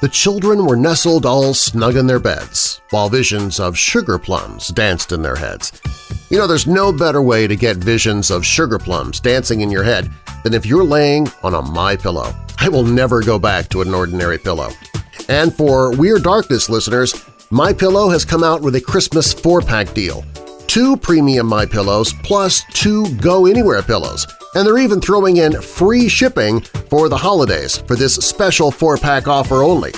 The children were nestled all snug in their beds, while visions of sugar plums danced in their heads. You know, there's no better way to get visions of sugar plums dancing in your head than if you're laying on a My Pillow. I will never go back to an ordinary pillow. And for Weird Darkness listeners, My Pillow has come out with a Christmas four-pack deal. Two premium My Pillows plus two Go Anywhere pillows – and they're even throwing in free shipping for the holidays for this special four-pack offer only.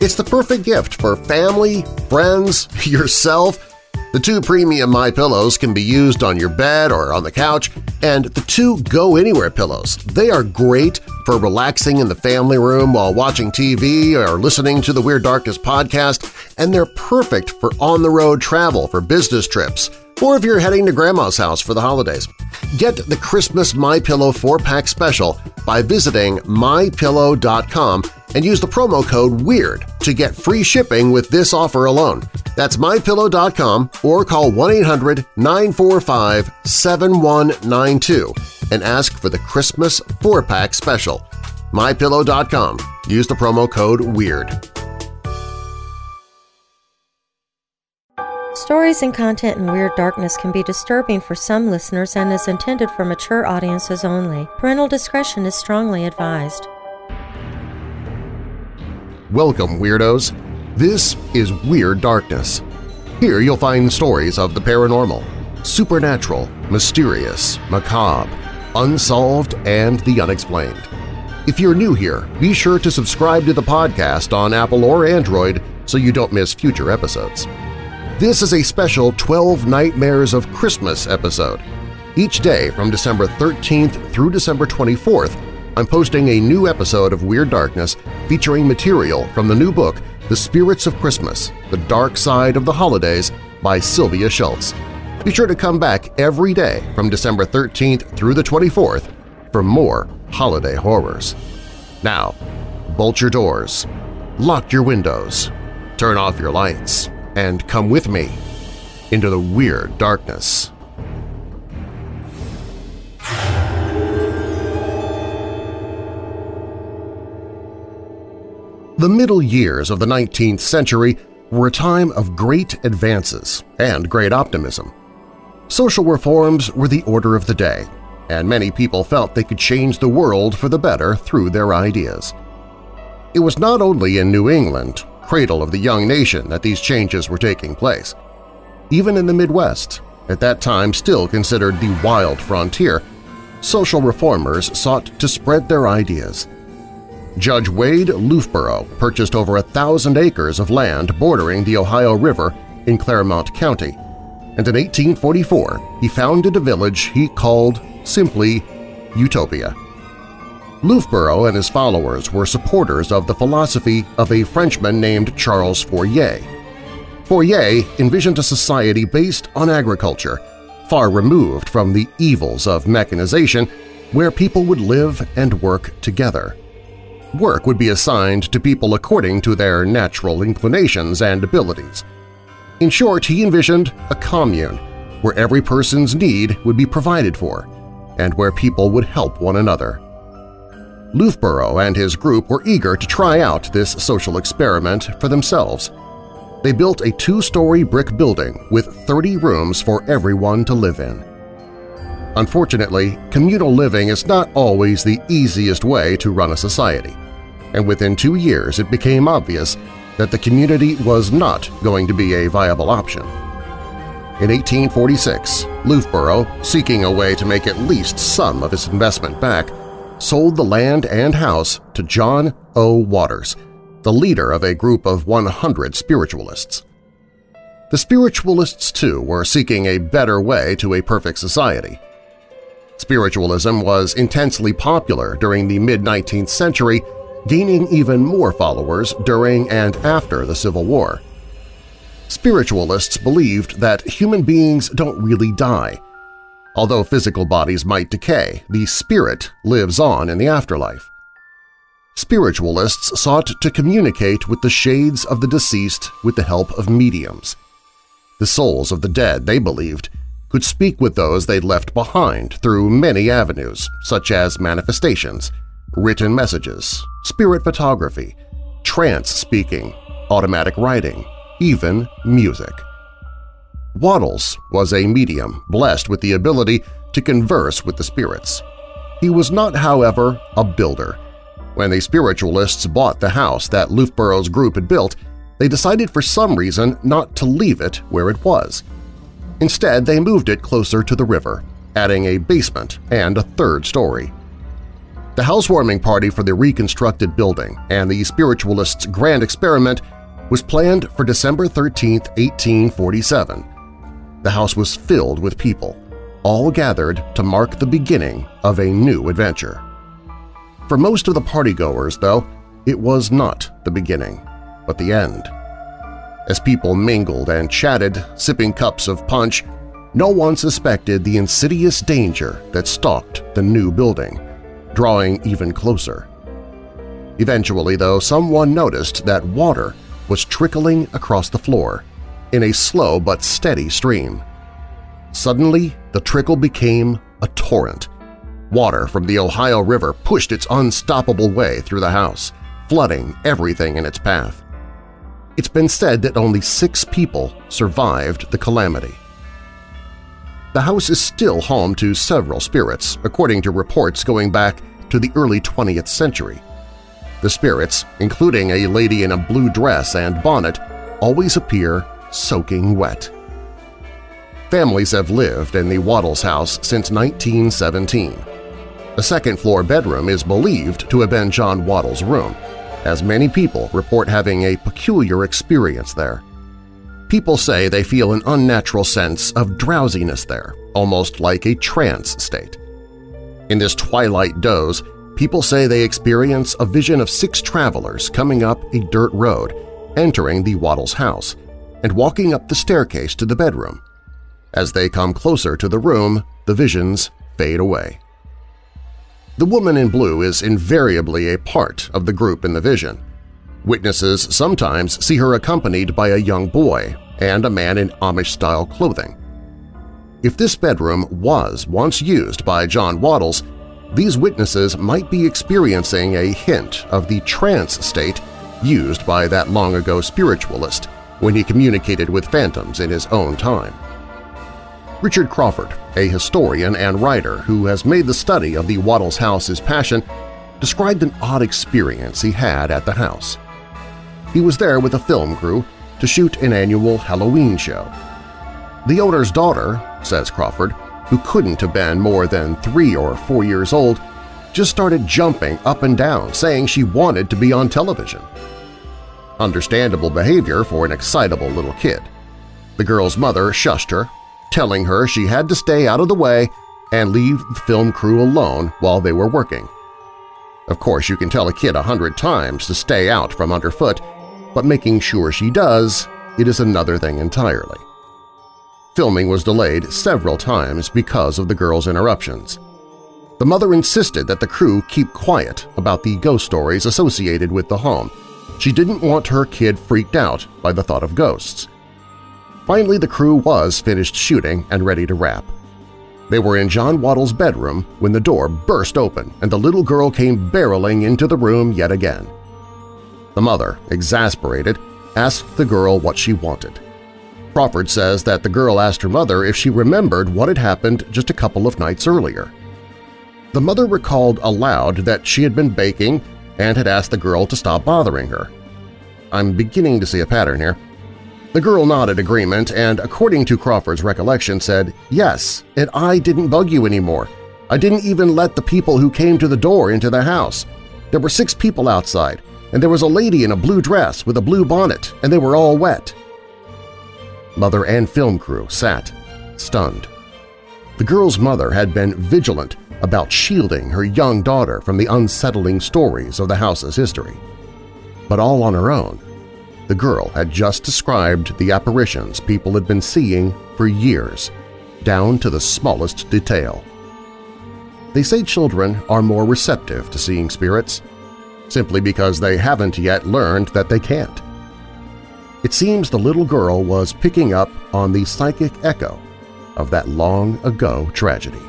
It's the perfect gift for family, friends, yourself. The two premium My Pillows can be used on your bed or on the couch, and the two Go Anywhere pillows. They are great for relaxing in the family room while watching TV or listening to the Weird Darkness podcast, and they're perfect for on-the-road travel for business trips, or if you're heading to Grandma's house for the holidays. Get the Christmas My Pillow 4-pack special by visiting MyPillow.com and use the promo code WEIRD to get free shipping with this offer alone. That's MyPillow.com or call 1-800-945-7192 and ask for the Christmas 4-pack special. MyPillow.com. Use the promo code WEIRD. Stories and content in Weird Darkness can be disturbing for some listeners and is intended for mature audiences only. Parental discretion is strongly advised. Welcome, Weirdos! This is Weird Darkness. Here you'll find stories of the paranormal, supernatural, mysterious, macabre, unsolved, and the unexplained. If you're new here, be sure to subscribe to the podcast on Apple or Android so you don't miss future episodes. This is a special 12 Nightmares of Christmas episode. Each day from December 13th through December 24th, I'm posting a new episode of Weird Darkness featuring material from the new book The Spirits of Christmas – The Dark Side of the Holidays by Sylvia Shults. Be sure to come back every day from December 13th through the 24th for more holiday horrors. Now, bolt your doors, lock your windows, turn off your lights, and come with me into the weird darkness. The middle years of the 19th century were a time of great advances and great optimism. Social reforms were the order of the day, and many people felt they could change the world for the better through their ideas. It was not only in New England cradle of the young nation that these changes were taking place. Even in the Midwest, at that time still considered the wild frontier, social reformers sought to spread their ideas. Judge Wade Loughborough purchased over a thousand acres of land bordering the Ohio River in Clermont County, and in 1844 he founded a village he called simply Utopia. Loughborough and his followers were supporters of the philosophy of a Frenchman named Charles Fourier. Fourier envisioned a society based on agriculture, far removed from the evils of mechanization, where people would live and work together. Work would be assigned to people according to their natural inclinations and abilities. In short, he envisioned a commune where every person's need would be provided for and where people would help one another. Loughborough and his group were eager to try out this social experiment for themselves. They built a two-story brick building with 30 rooms for everyone to live in. Unfortunately, communal living is not always the easiest way to run a society, and within two years it became obvious that the community was not going to be a viable option. In 1846, Loughborough, seeking a way to make at least some of his investment back, sold the land and house to John O. Wattles, the leader of a group of 100 spiritualists. The spiritualists, too, were seeking a better way to a perfect society. Spiritualism was intensely popular during the mid-19th century, gaining even more followers during and after the Civil War. Spiritualists believed that human beings don't really die. Although physical bodies might decay, the spirit lives on in the afterlife. Spiritualists sought to communicate with the shades of the deceased with the help of mediums. The souls of the dead, they believed, could speak with those they'd left behind through many avenues, such as manifestations, written messages, spirit photography, trance speaking, automatic writing, even music. Wattles was a medium blessed with the ability to converse with the spirits. He was not, however, a builder. When the spiritualists bought the house that Loughborough's group had built, they decided for some reason not to leave it where it was. Instead, they moved it closer to the river, adding a basement and a third story. The housewarming party for the reconstructed building and the spiritualists' grand experiment was planned for December 13, 1847. The house was filled with people, all gathered to mark the beginning of a new adventure. For most of the partygoers, though, it was not the beginning, but the end. As people mingled and chatted, sipping cups of punch, no one suspected the insidious danger that stalked the new building, drawing even closer. Eventually, though, someone noticed that water was trickling across the floor in a slow but steady stream. Suddenly, the trickle became a torrent. Water from the Ohio River pushed its unstoppable way through the house, flooding everything in its path. It's been said that only six people survived the calamity. The house is still home to several spirits, according to reports going back to the early 20th century. The spirits, including a lady in a blue dress and bonnet, always appear soaking wet. Families have lived in the Wattles house since 1917. A second-floor bedroom is believed to have been John Wattles' room, as many people report having a peculiar experience there. People say they feel an unnatural sense of drowsiness there, almost like a trance state. In this twilight doze, people say they experience a vision of six travelers coming up a dirt road, entering the Wattles' house, and walking up the staircase to the bedroom. As they come closer to the room, the visions fade away. The woman in blue is invariably a part of the group in the vision. Witnesses sometimes see her accompanied by a young boy and a man in Amish-style clothing. If this bedroom was once used by John Wattles, these witnesses might be experiencing a hint of the trance state used by that long-ago spiritualist when he communicated with phantoms in his own time. Richard Crawford, a historian and writer who has made the study of the Wattles house his passion, described an odd experience he had at the house. He was there with a film crew to shoot an annual Halloween show. The owner's daughter, says Crawford, who couldn't have been more than three or four years old, just started jumping up and down, saying she wanted to be on television. Understandable behavior for an excitable little kid. The girl's mother shushed her telling her she had to stay out of the way and leave the film crew alone while they were working. Of course, you can tell a kid a hundred times to stay out from underfoot, but making sure she does, it is another thing entirely. Filming was delayed several times because of the girl's interruptions. The mother insisted that the crew keep quiet about the ghost stories associated with the home. She didn't want her kid freaked out by the thought of ghosts. Finally, the crew was finished shooting and ready to wrap. They were in John Wattles' bedroom when the door burst open and the little girl came barreling into the room yet again. The mother, exasperated, asked the girl what she wanted. Crawford says that the girl asked her mother if she remembered what had happened just a couple of nights earlier. The mother recalled aloud that she had been baking and had asked the girl to stop bothering her. I'm beginning to see a pattern here. The girl nodded agreement and, according to Crawford's recollection, said, Yes, and I didn't bug you anymore. I didn't even let the people who came to the door into the house. There were six people outside, and there was a lady in a blue dress with a blue bonnet, and they were all wet. Mother and film crew sat, stunned. The girl's mother had been vigilant about shielding her young daughter from the unsettling stories of the house's history. But all on her own, the girl had just described the apparitions people had been seeing for years, down to the smallest detail. They say children are more receptive to seeing spirits, simply because they haven't yet learned that they can't. It seems the little girl was picking up on the psychic echo of that long-ago tragedy.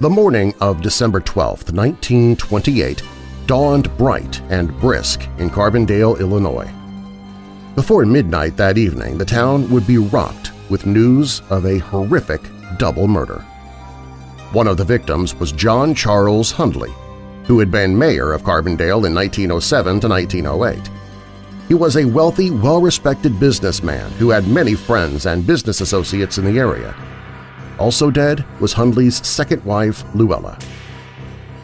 The morning of December 12, 1928, dawned bright and brisk in Carbondale, Illinois. Before midnight that evening, the town would be rocked with news of a horrific double murder. One of the victims was John Charles Hundley, who had been mayor of Carbondale in 1907 to 1908. He was a wealthy, well-respected businessman who had many friends and business associates in the area. Also dead was Hundley's second wife, Luella.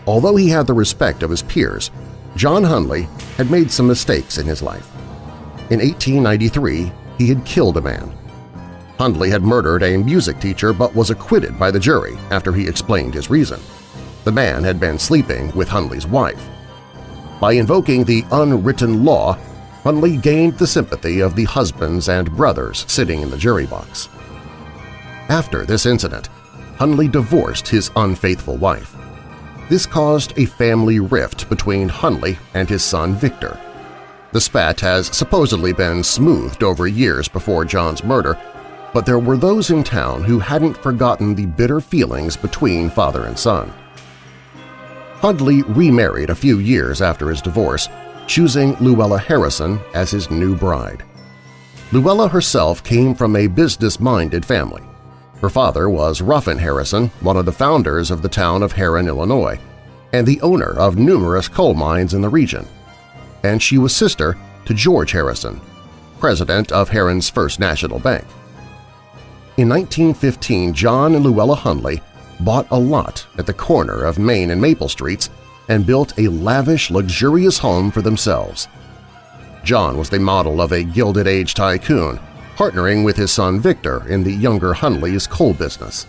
Although he had the respect of his peers, John Hundley had made some mistakes in his life. In 1893, he had killed a man. Hundley had murdered a music teacher but was acquitted by the jury after he explained his reason. The man had been sleeping with Hundley's wife. By invoking the unwritten law, Hundley gained the sympathy of the husbands and brothers sitting in the jury box. After this incident, Hundley divorced his unfaithful wife. This caused a family rift between Hundley and his son Victor. The spat has supposedly been smoothed over years before John's murder, but there were those in town who hadn't forgotten the bitter feelings between father and son. Hundley remarried a few years after his divorce, choosing Luella Harrison as his new bride. Luella herself came from a business-minded family. Her father was Ruffin Harrison, one of the founders of the town of Herrin, Illinois, and the owner of numerous coal mines in the region. And she was sister to George Harrison, president of Herrin's First National Bank. In 1915, John and Luella Hundley bought a lot at the corner of Main and Maple Streets and built a lavish, luxurious home for themselves. John was the model of a Gilded Age tycoon partnering with his son Victor in the younger Hundley's coal business.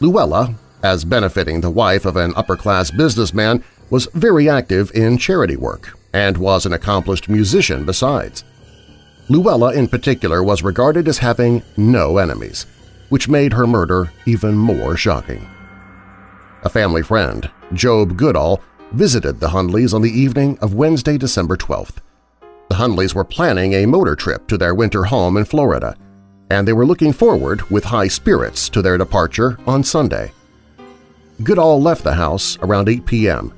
Luella, as benefiting the wife of an upper-class businessman, was very active in charity work and was an accomplished musician besides. Luella in particular was regarded as having no enemies, which made her murder even more shocking. A family friend, Job Goodall, visited the Hundleys on the evening of Wednesday, December 12th. The Hundleys were planning a motor trip to their winter home in Florida, and they were looking forward with high spirits to their departure on Sunday. Goodall left the house around 8 p.m.,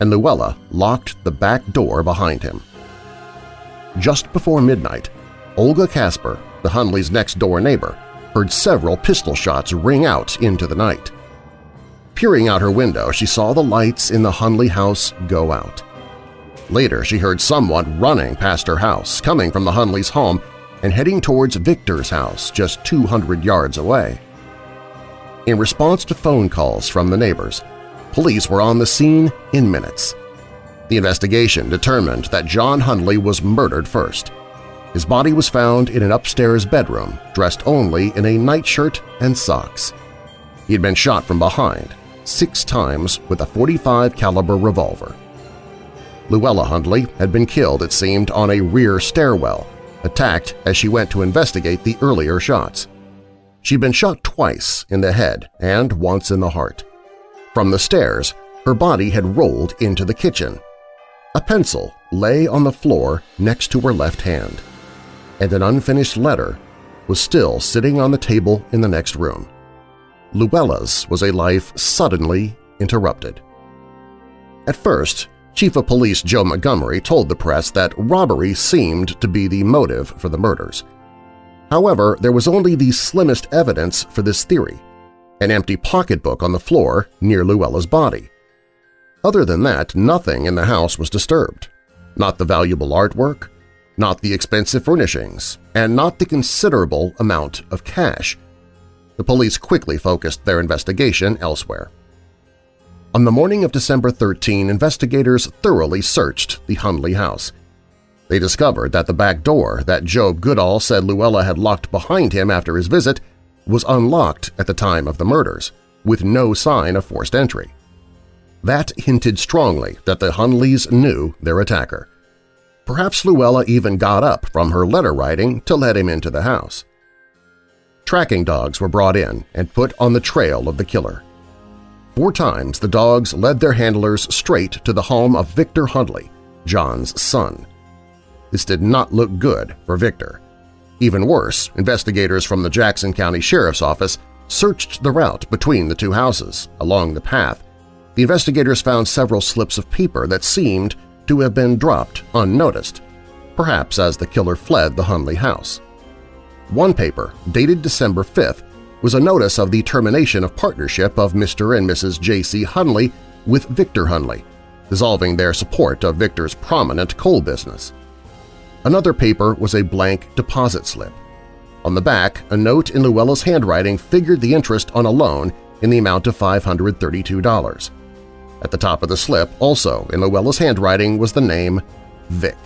and Luella locked the back door behind him. Just before midnight, Olga Casper, the Hundleys' next-door neighbor, heard several pistol shots ring out into the night. Peering out her window, she saw the lights in the Hundley house go out. Later, she heard someone running past her house, coming from the Hundley's home and heading towards Victor's house just 200 yards away. In response to phone calls from the neighbors, police were on the scene in minutes. The investigation determined that John Hundley was murdered first. His body was found in an upstairs bedroom, dressed only in a nightshirt and socks. He had been shot from behind, six times with a 45 caliber revolver. Luella Hundley had been killed, it seemed, on a rear stairwell, attacked as she went to investigate the earlier shots. She'd been shot twice in the head and once in the heart. From the stairs, her body had rolled into the kitchen. A pencil lay on the floor next to her left hand, and an unfinished letter was still sitting on the table in the next room. Luella's was a life suddenly interrupted. At first, Chief of Police Joe Montgomery told the press that robbery seemed to be the motive for the murders. However, there was only the slimmest evidence for this theory – an empty pocketbook on the floor near Luella's body. Other than that, nothing in the house was disturbed. Not the valuable artwork, not the expensive furnishings, and not the considerable amount of cash. The police quickly focused their investigation elsewhere. On the morning of December 13, investigators thoroughly searched the Hundley house. They discovered that the back door that Job Goodall said Luella had locked behind him after his visit was unlocked at the time of the murders, with no sign of forced entry. That hinted strongly that the Hundleys knew their attacker. Perhaps Luella even got up from her letter writing to let him into the house. Tracking dogs were brought in and put on the trail of the killer. Four times the dogs led their handlers straight to the home of Victor Hundley, John's son. This did not look good for Victor. Even worse, investigators from the Jackson County Sheriff's Office searched the route between the two houses. Along the path, the investigators found several slips of paper that seemed to have been dropped unnoticed, perhaps as the killer fled the Hundley house. One paper, dated December 5th, was a notice of the termination of partnership of Mr. and Mrs. J.C. Hundley with Victor Hundley, dissolving their support of Victor's prominent coal business. Another paper was a blank deposit slip. On the back, a note in Luella's handwriting figured the interest on a loan in the amount of $532. At the top of the slip, also in Luella's handwriting, was the name Vic.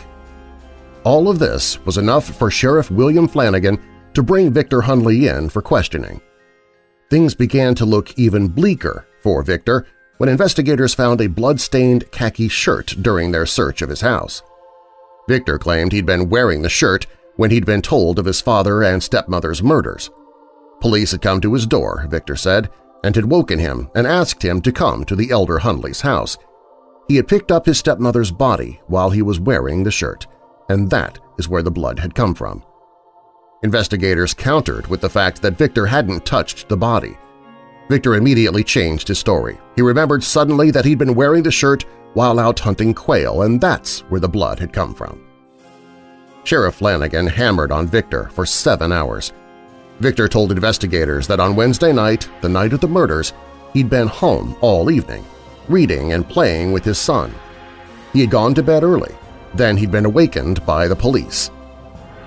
All of this was enough for Sheriff William Flanagan to bring Victor Hundley in for questioning. Things began to look even bleaker for Victor when investigators found a blood-stained khaki shirt during their search of his house. Victor claimed he'd been wearing the shirt when he'd been told of his father and stepmother's murders. Police had come to his door, Victor said, and had woken him and asked him to come to the elder Hundley's house. He had picked up his stepmother's body while he was wearing the shirt, and that is where the blood had come from. Investigators countered with the fact that Victor hadn't touched the body. Victor immediately changed his story. He remembered suddenly that he'd been wearing the shirt while out hunting quail, and that's where the blood had come from. Sheriff Flanagan hammered on Victor for seven hours, Victor told investigators that on Wednesday night, the night of the murders, he'd been home all evening, reading and playing with his son. He had gone to bed early. Then he'd been awakened by the police.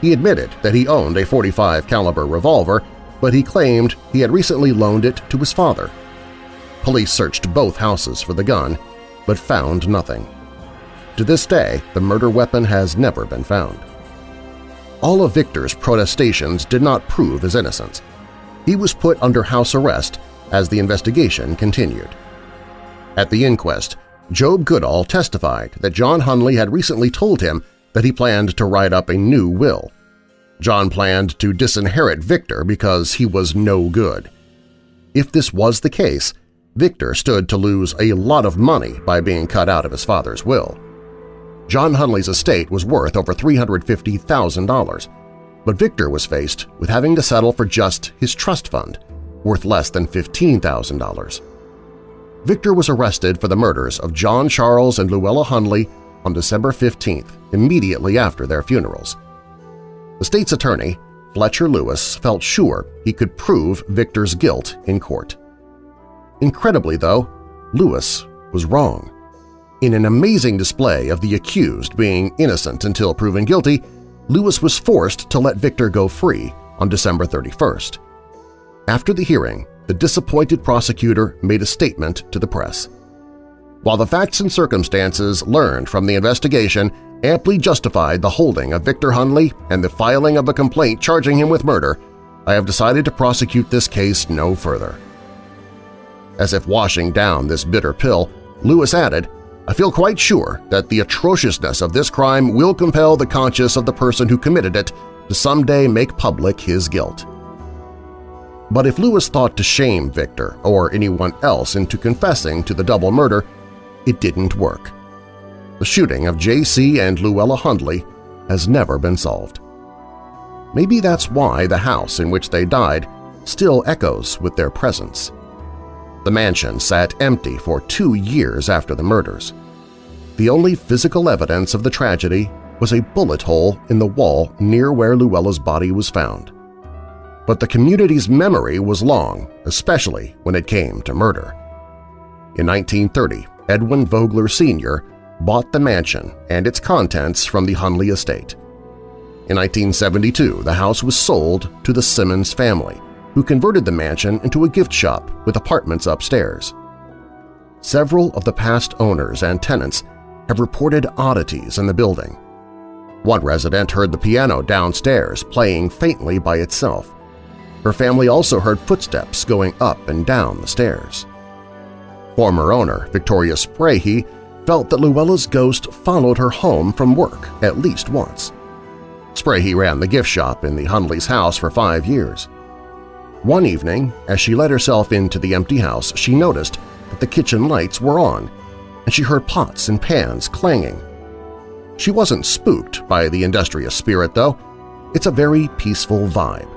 He admitted that he owned a 45 caliber revolver, but he claimed he had recently loaned it to his father. Police searched both houses for the gun, but found nothing. To this day, the murder weapon has never been found all of Victor's protestations did not prove his innocence. He was put under house arrest as the investigation continued. At the inquest, Job Goodall testified that John Hundley had recently told him that he planned to write up a new will. John planned to disinherit Victor because he was no good. If this was the case, Victor stood to lose a lot of money by being cut out of his father's will. John Hundley's estate was worth over $350,000, but Victor was faced with having to settle for just his trust fund, worth less than $15,000. Victor was arrested for the murders of John Charles and Luella Hundley on December 15th, immediately after their funerals. The state's attorney, Fletcher Lewis, felt sure he could prove Victor's guilt in court. Incredibly, though, Lewis was wrong. In an amazing display of the accused being innocent until proven guilty, Lewis was forced to let Victor go free on December 31st. After the hearing, the disappointed prosecutor made a statement to the press. While the facts and circumstances learned from the investigation amply justified the holding of Victor Hundley and the filing of a complaint charging him with murder, I have decided to prosecute this case no further. As if washing down this bitter pill, Lewis added, I feel quite sure that the atrociousness of this crime will compel the conscience of the person who committed it to someday make public his guilt. But if Lewis thought to shame Victor or anyone else into confessing to the double murder, it didn't work. The shooting of J.C. and Luella Hundley has never been solved. Maybe that's why the house in which they died still echoes with their presence. The mansion sat empty for two years after the murders. The only physical evidence of the tragedy was a bullet hole in the wall near where Luella's body was found. But the community's memory was long, especially when it came to murder. In 1930, Edwin Vogler Sr. bought the mansion and its contents from the Hundley estate. In 1972, the house was sold to the Simmons family, who converted the mansion into a gift shop with apartments upstairs. Several of the past owners and tenants have reported oddities in the building. One resident heard the piano downstairs playing faintly by itself. Her family also heard footsteps going up and down the stairs. Former owner Victoria Sprahe felt that Luella's ghost followed her home from work at least once. Sprahe ran the gift shop in the Hundley's house for five years. One evening, as she let herself into the empty house, she noticed that the kitchen lights were on, and she heard pots and pans clanging. She wasn't spooked by the industrious spirit, though. It's a very peaceful vibe.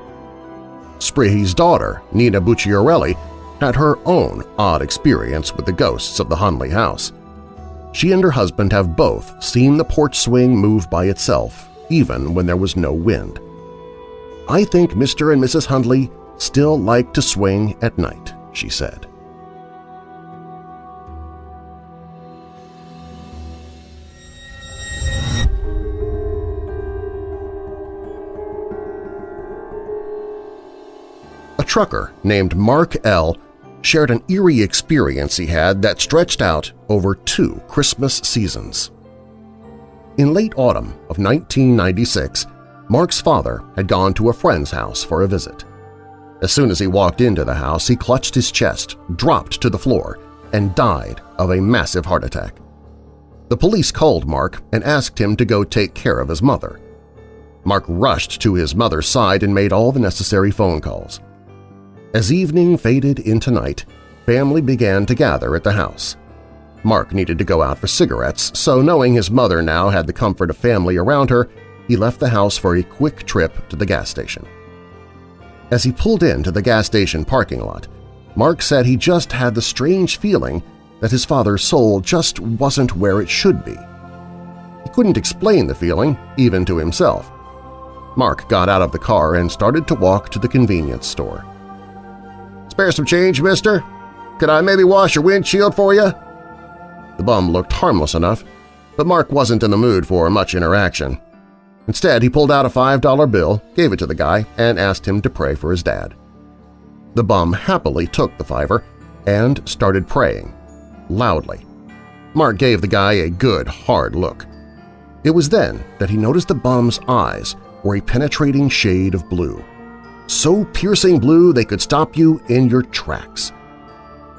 Sprahe's daughter, Nina Bucciarelli, had her own odd experience with the ghosts of the Hundley house. She and her husband have both seen the porch swing move by itself, even when there was no wind. I think Mr. and Mrs. Hundley still like to swing at night, she said. Trucker named Mark L. shared an eerie experience he had that stretched out over two Christmas seasons. In late autumn of 1996, Mark's father had gone to a friend's house for a visit. As soon as he walked into the house, he clutched his chest, dropped to the floor, and died of a massive heart attack. The police called Mark and asked him to go take care of his mother. Mark rushed to his mother's side and made all the necessary phone calls. As evening faded into night, family began to gather at the house. Mark needed to go out for cigarettes, so knowing his mother now had the comfort of family around her, he left the house for a quick trip to the gas station. As he pulled into the gas station parking lot, Mark said he just had the strange feeling that his father's soul just wasn't where it should be. He couldn't explain the feeling, even to himself. Mark got out of the car and started to walk to the convenience store. Spare some change, mister? Could I maybe wash your windshield for you? The bum looked harmless enough, but Mark wasn't in the mood for much interaction. Instead, he pulled out a $5 bill, gave it to the guy, and asked him to pray for his dad. The bum happily took the fiver and started praying, loudly. Mark gave the guy a good, hard look. It was then that he noticed the bum's eyes were a penetrating shade of blue so piercing blue they could stop you in your tracks.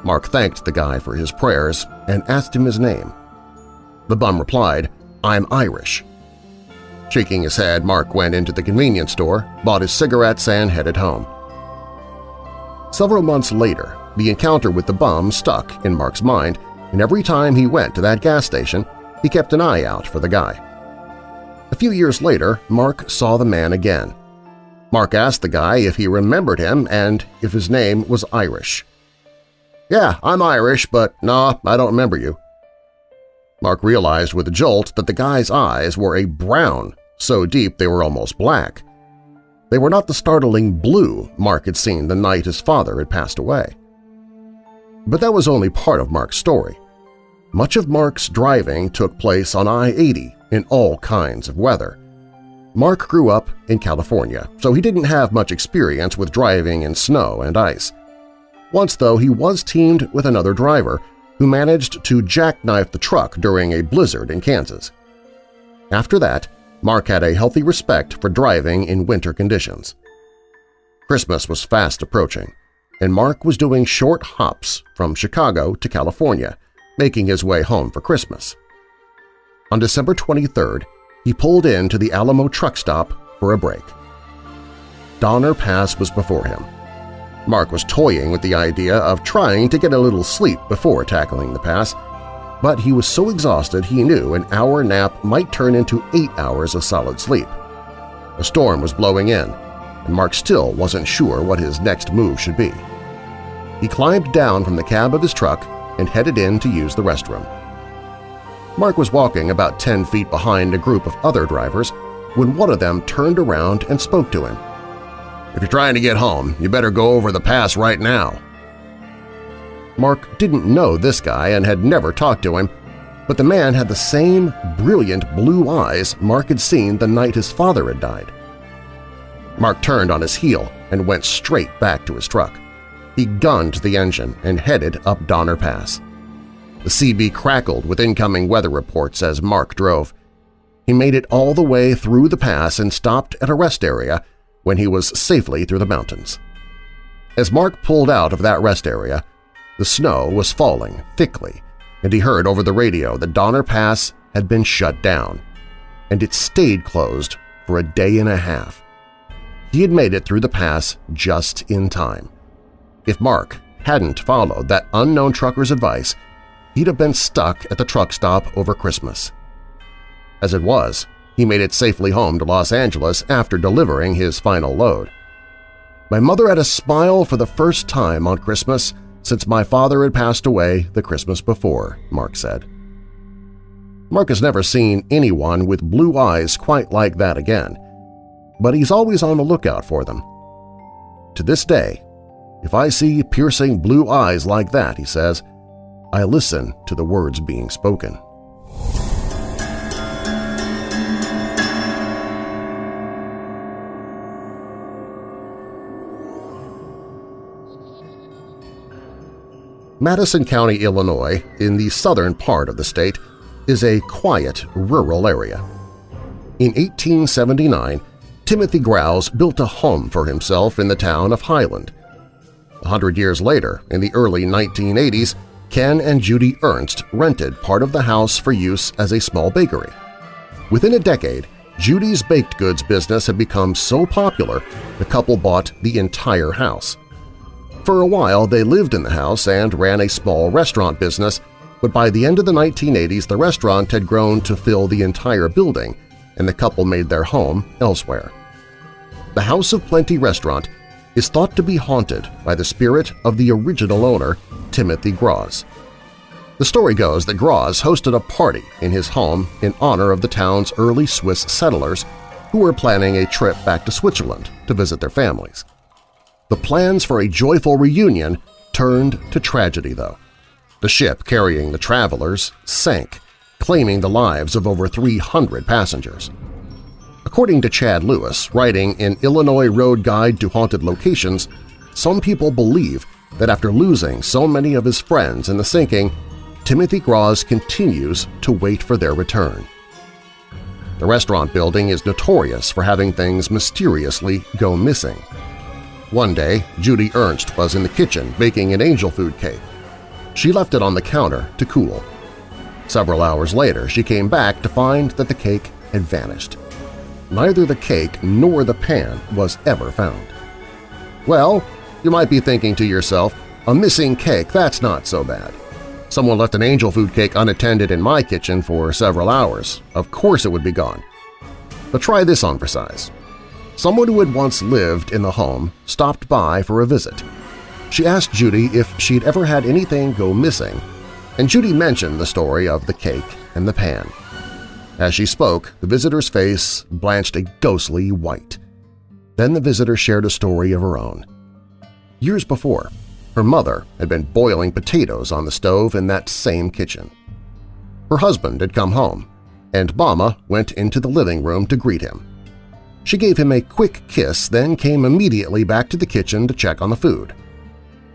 Mark thanked the guy for his prayers and asked him his name. The bum replied, I'm Irish. Shaking his head, Mark went into the convenience store, bought his cigarettes, and headed home. Several months later, the encounter with the bum stuck in Mark's mind, and every time he went to that gas station, he kept an eye out for the guy. A few years later, Mark saw the man again. Mark asked the guy if he remembered him and if his name was Irish. Yeah, I'm Irish, but nah, I don't remember you. Mark realized with a jolt that the guy's eyes were a brown, so deep they were almost black. They were not the startling blue Mark had seen the night his father had passed away. But that was only part of Mark's story. Much of Mark's driving took place on I-80 in all kinds of weather, Mark grew up in California, so he didn't have much experience with driving in snow and ice. Once, though, he was teamed with another driver who managed to jackknife the truck during a blizzard in Kansas. After that, Mark had a healthy respect for driving in winter conditions. Christmas was fast approaching, and Mark was doing short hops from Chicago to California, making his way home for Christmas. On December 23rd, he pulled in to the Alamo truck stop for a break. Donner Pass was before him. Mark was toying with the idea of trying to get a little sleep before tackling the pass, but he was so exhausted he knew an hour nap might turn into eight hours of solid sleep. A storm was blowing in, and Mark still wasn't sure what his next move should be. He climbed down from the cab of his truck and headed in to use the restroom. Mark was walking about 10 feet behind a group of other drivers when one of them turned around and spoke to him. If you're trying to get home, you better go over the pass right now. Mark didn't know this guy and had never talked to him, but the man had the same brilliant blue eyes Mark had seen the night his father had died. Mark turned on his heel and went straight back to his truck. He gunned the engine and headed up Donner Pass. The CB crackled with incoming weather reports as Mark drove. He made it all the way through the pass and stopped at a rest area when he was safely through the mountains. As Mark pulled out of that rest area, the snow was falling thickly, and he heard over the radio that Donner Pass had been shut down, and it stayed closed for a day and a half. He had made it through the pass just in time. If Mark hadn't followed that unknown trucker's advice, he'd have been stuck at the truck stop over Christmas. As it was, he made it safely home to Los Angeles after delivering his final load. My mother had a smile for the first time on Christmas since my father had passed away the Christmas before, Mark said. Mark has never seen anyone with blue eyes quite like that again, but he's always on the lookout for them. To this day, if I see piercing blue eyes like that, he says, I listen to the words being spoken. Madison County, Illinois, in the southern part of the state, is a quiet rural area. In 1879, Timothy Grouse built a home for himself in the town of Highland. A hundred years later, in the early 1980s, Ken and Judy Ernst rented part of the house for use as a small bakery. Within a decade, Judy's baked goods business had become so popular the couple bought the entire house. For a while, they lived in the house and ran a small restaurant business, but by the end of the 1980s the restaurant had grown to fill the entire building and the couple made their home elsewhere. The House of Plenty restaurant is thought to be haunted by the spirit of the original owner, Timothy Gross. The story goes that Gross hosted a party in his home in honor of the town's early Swiss settlers who were planning a trip back to Switzerland to visit their families. The plans for a joyful reunion turned to tragedy, though. The ship carrying the travelers sank, claiming the lives of over 300 passengers. According to Chad Lewis, writing in Illinois Road Guide to Haunted Locations, some people believe that after losing so many of his friends in the sinking, Timothy Gross continues to wait for their return. The restaurant building is notorious for having things mysteriously go missing. One day, Judy Ernst was in the kitchen baking an angel food cake. She left it on the counter to cool. Several hours later, she came back to find that the cake had vanished. Neither the cake nor the pan was ever found. Well, you might be thinking to yourself, a missing cake, that's not so bad. Someone left an angel food cake unattended in my kitchen for several hours. Of course it would be gone. But try this on for size. Someone who had once lived in the home stopped by for a visit. She asked Judy if she'd ever had anything go missing and Judy mentioned the story of the cake and the pan. As she spoke, the visitor's face blanched a ghostly white. Then the visitor shared a story of her own. Years before, her mother had been boiling potatoes on the stove in that same kitchen. Her husband had come home, and Mama went into the living room to greet him. She gave him a quick kiss, then came immediately back to the kitchen to check on the food.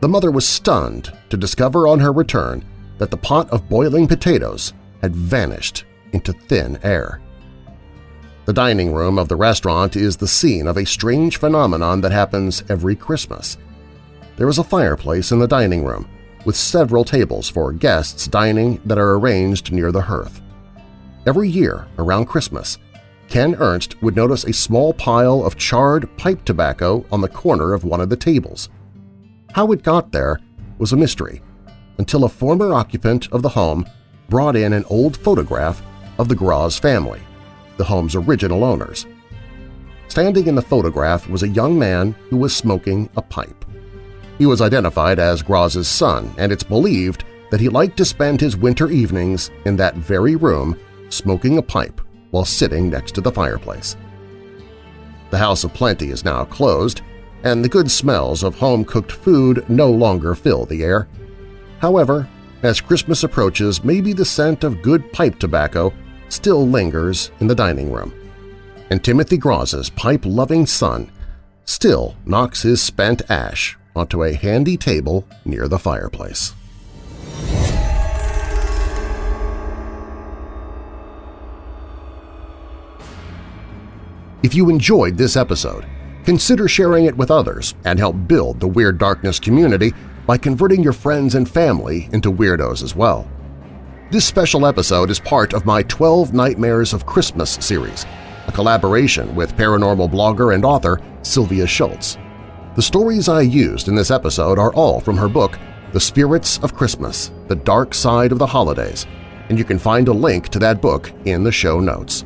The mother was stunned to discover on her return that the pot of boiling potatoes had vanished into thin air. The dining room of the restaurant is the scene of a strange phenomenon that happens every Christmas. There is a fireplace in the dining room, with several tables for guests dining that are arranged near the hearth. Every year around Christmas, Ken Ernst would notice a small pile of charred pipe tobacco on the corner of one of the tables. How it got there was a mystery, until a former occupant of the home brought in an old photograph of the Gross family, the home's original owners. Standing in the photograph was a young man who was smoking a pipe. He was identified as Gross's son, and it's believed that he liked to spend his winter evenings in that very room smoking a pipe while sitting next to the fireplace. The House of Plenty is now closed, and the good smells of home-cooked food no longer fill the air. However, as Christmas approaches, maybe the scent of good pipe tobacco still lingers in the dining room. And Timothy Gros's pipe-loving son still knocks his spent ash onto a handy table near the fireplace. If you enjoyed this episode, consider sharing it with others and help build the Weird Darkness community by converting your friends and family into weirdos as well. This special episode is part of my 12 Nightmares of Christmas series, a collaboration with paranormal blogger and author Sylvia Shults. The stories I used in this episode are all from her book The Spirits of Christmas – The Dark Side of the Holidays, and you can find a link to that book in the show notes.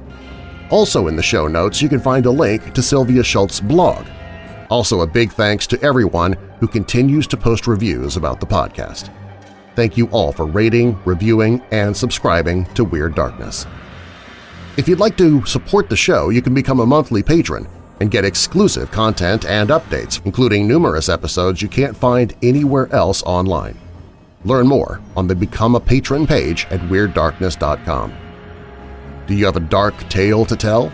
Also in the show notes you can find a link to Sylvia Shults's blog. Also a big thanks to everyone who continues to post reviews about the podcast. Thank you all for rating, reviewing, and subscribing to Weird Darkness. If you'd like to support the show, you can become a monthly patron and get exclusive content and updates, including numerous episodes you can't find anywhere else online. Learn more on the Become a Patron page at WeirdDarkness.com. Do you have a dark tale to tell?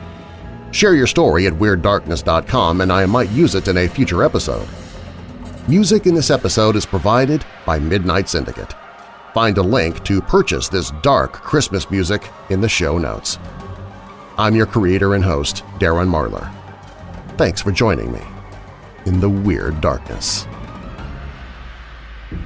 Share your story at WeirdDarkness.com and I might use it in a future episode. Music in this episode is provided by Midnight Syndicate. Find a link to purchase this dark Christmas music in the show notes. I'm your creator and host, Darren Marlar. Thanks for joining me in the Weird Darkness.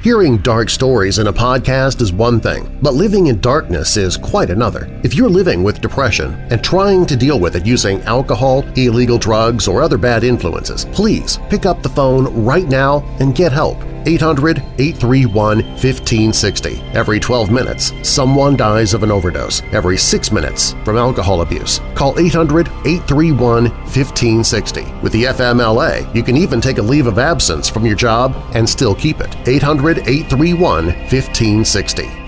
Hearing dark stories in a podcast is one thing, but living in darkness is quite another. If you're living with depression and trying to deal with it using alcohol, illegal drugs, or other bad influences, please pick up the phone right now and get help. 800-831-1560. Every 12 minutes, someone dies of an overdose. Every 6 minutes from alcohol abuse. Call 800-831-1560. With the FMLA, you can even take a leave of absence from your job and still keep it. 800-831-1560.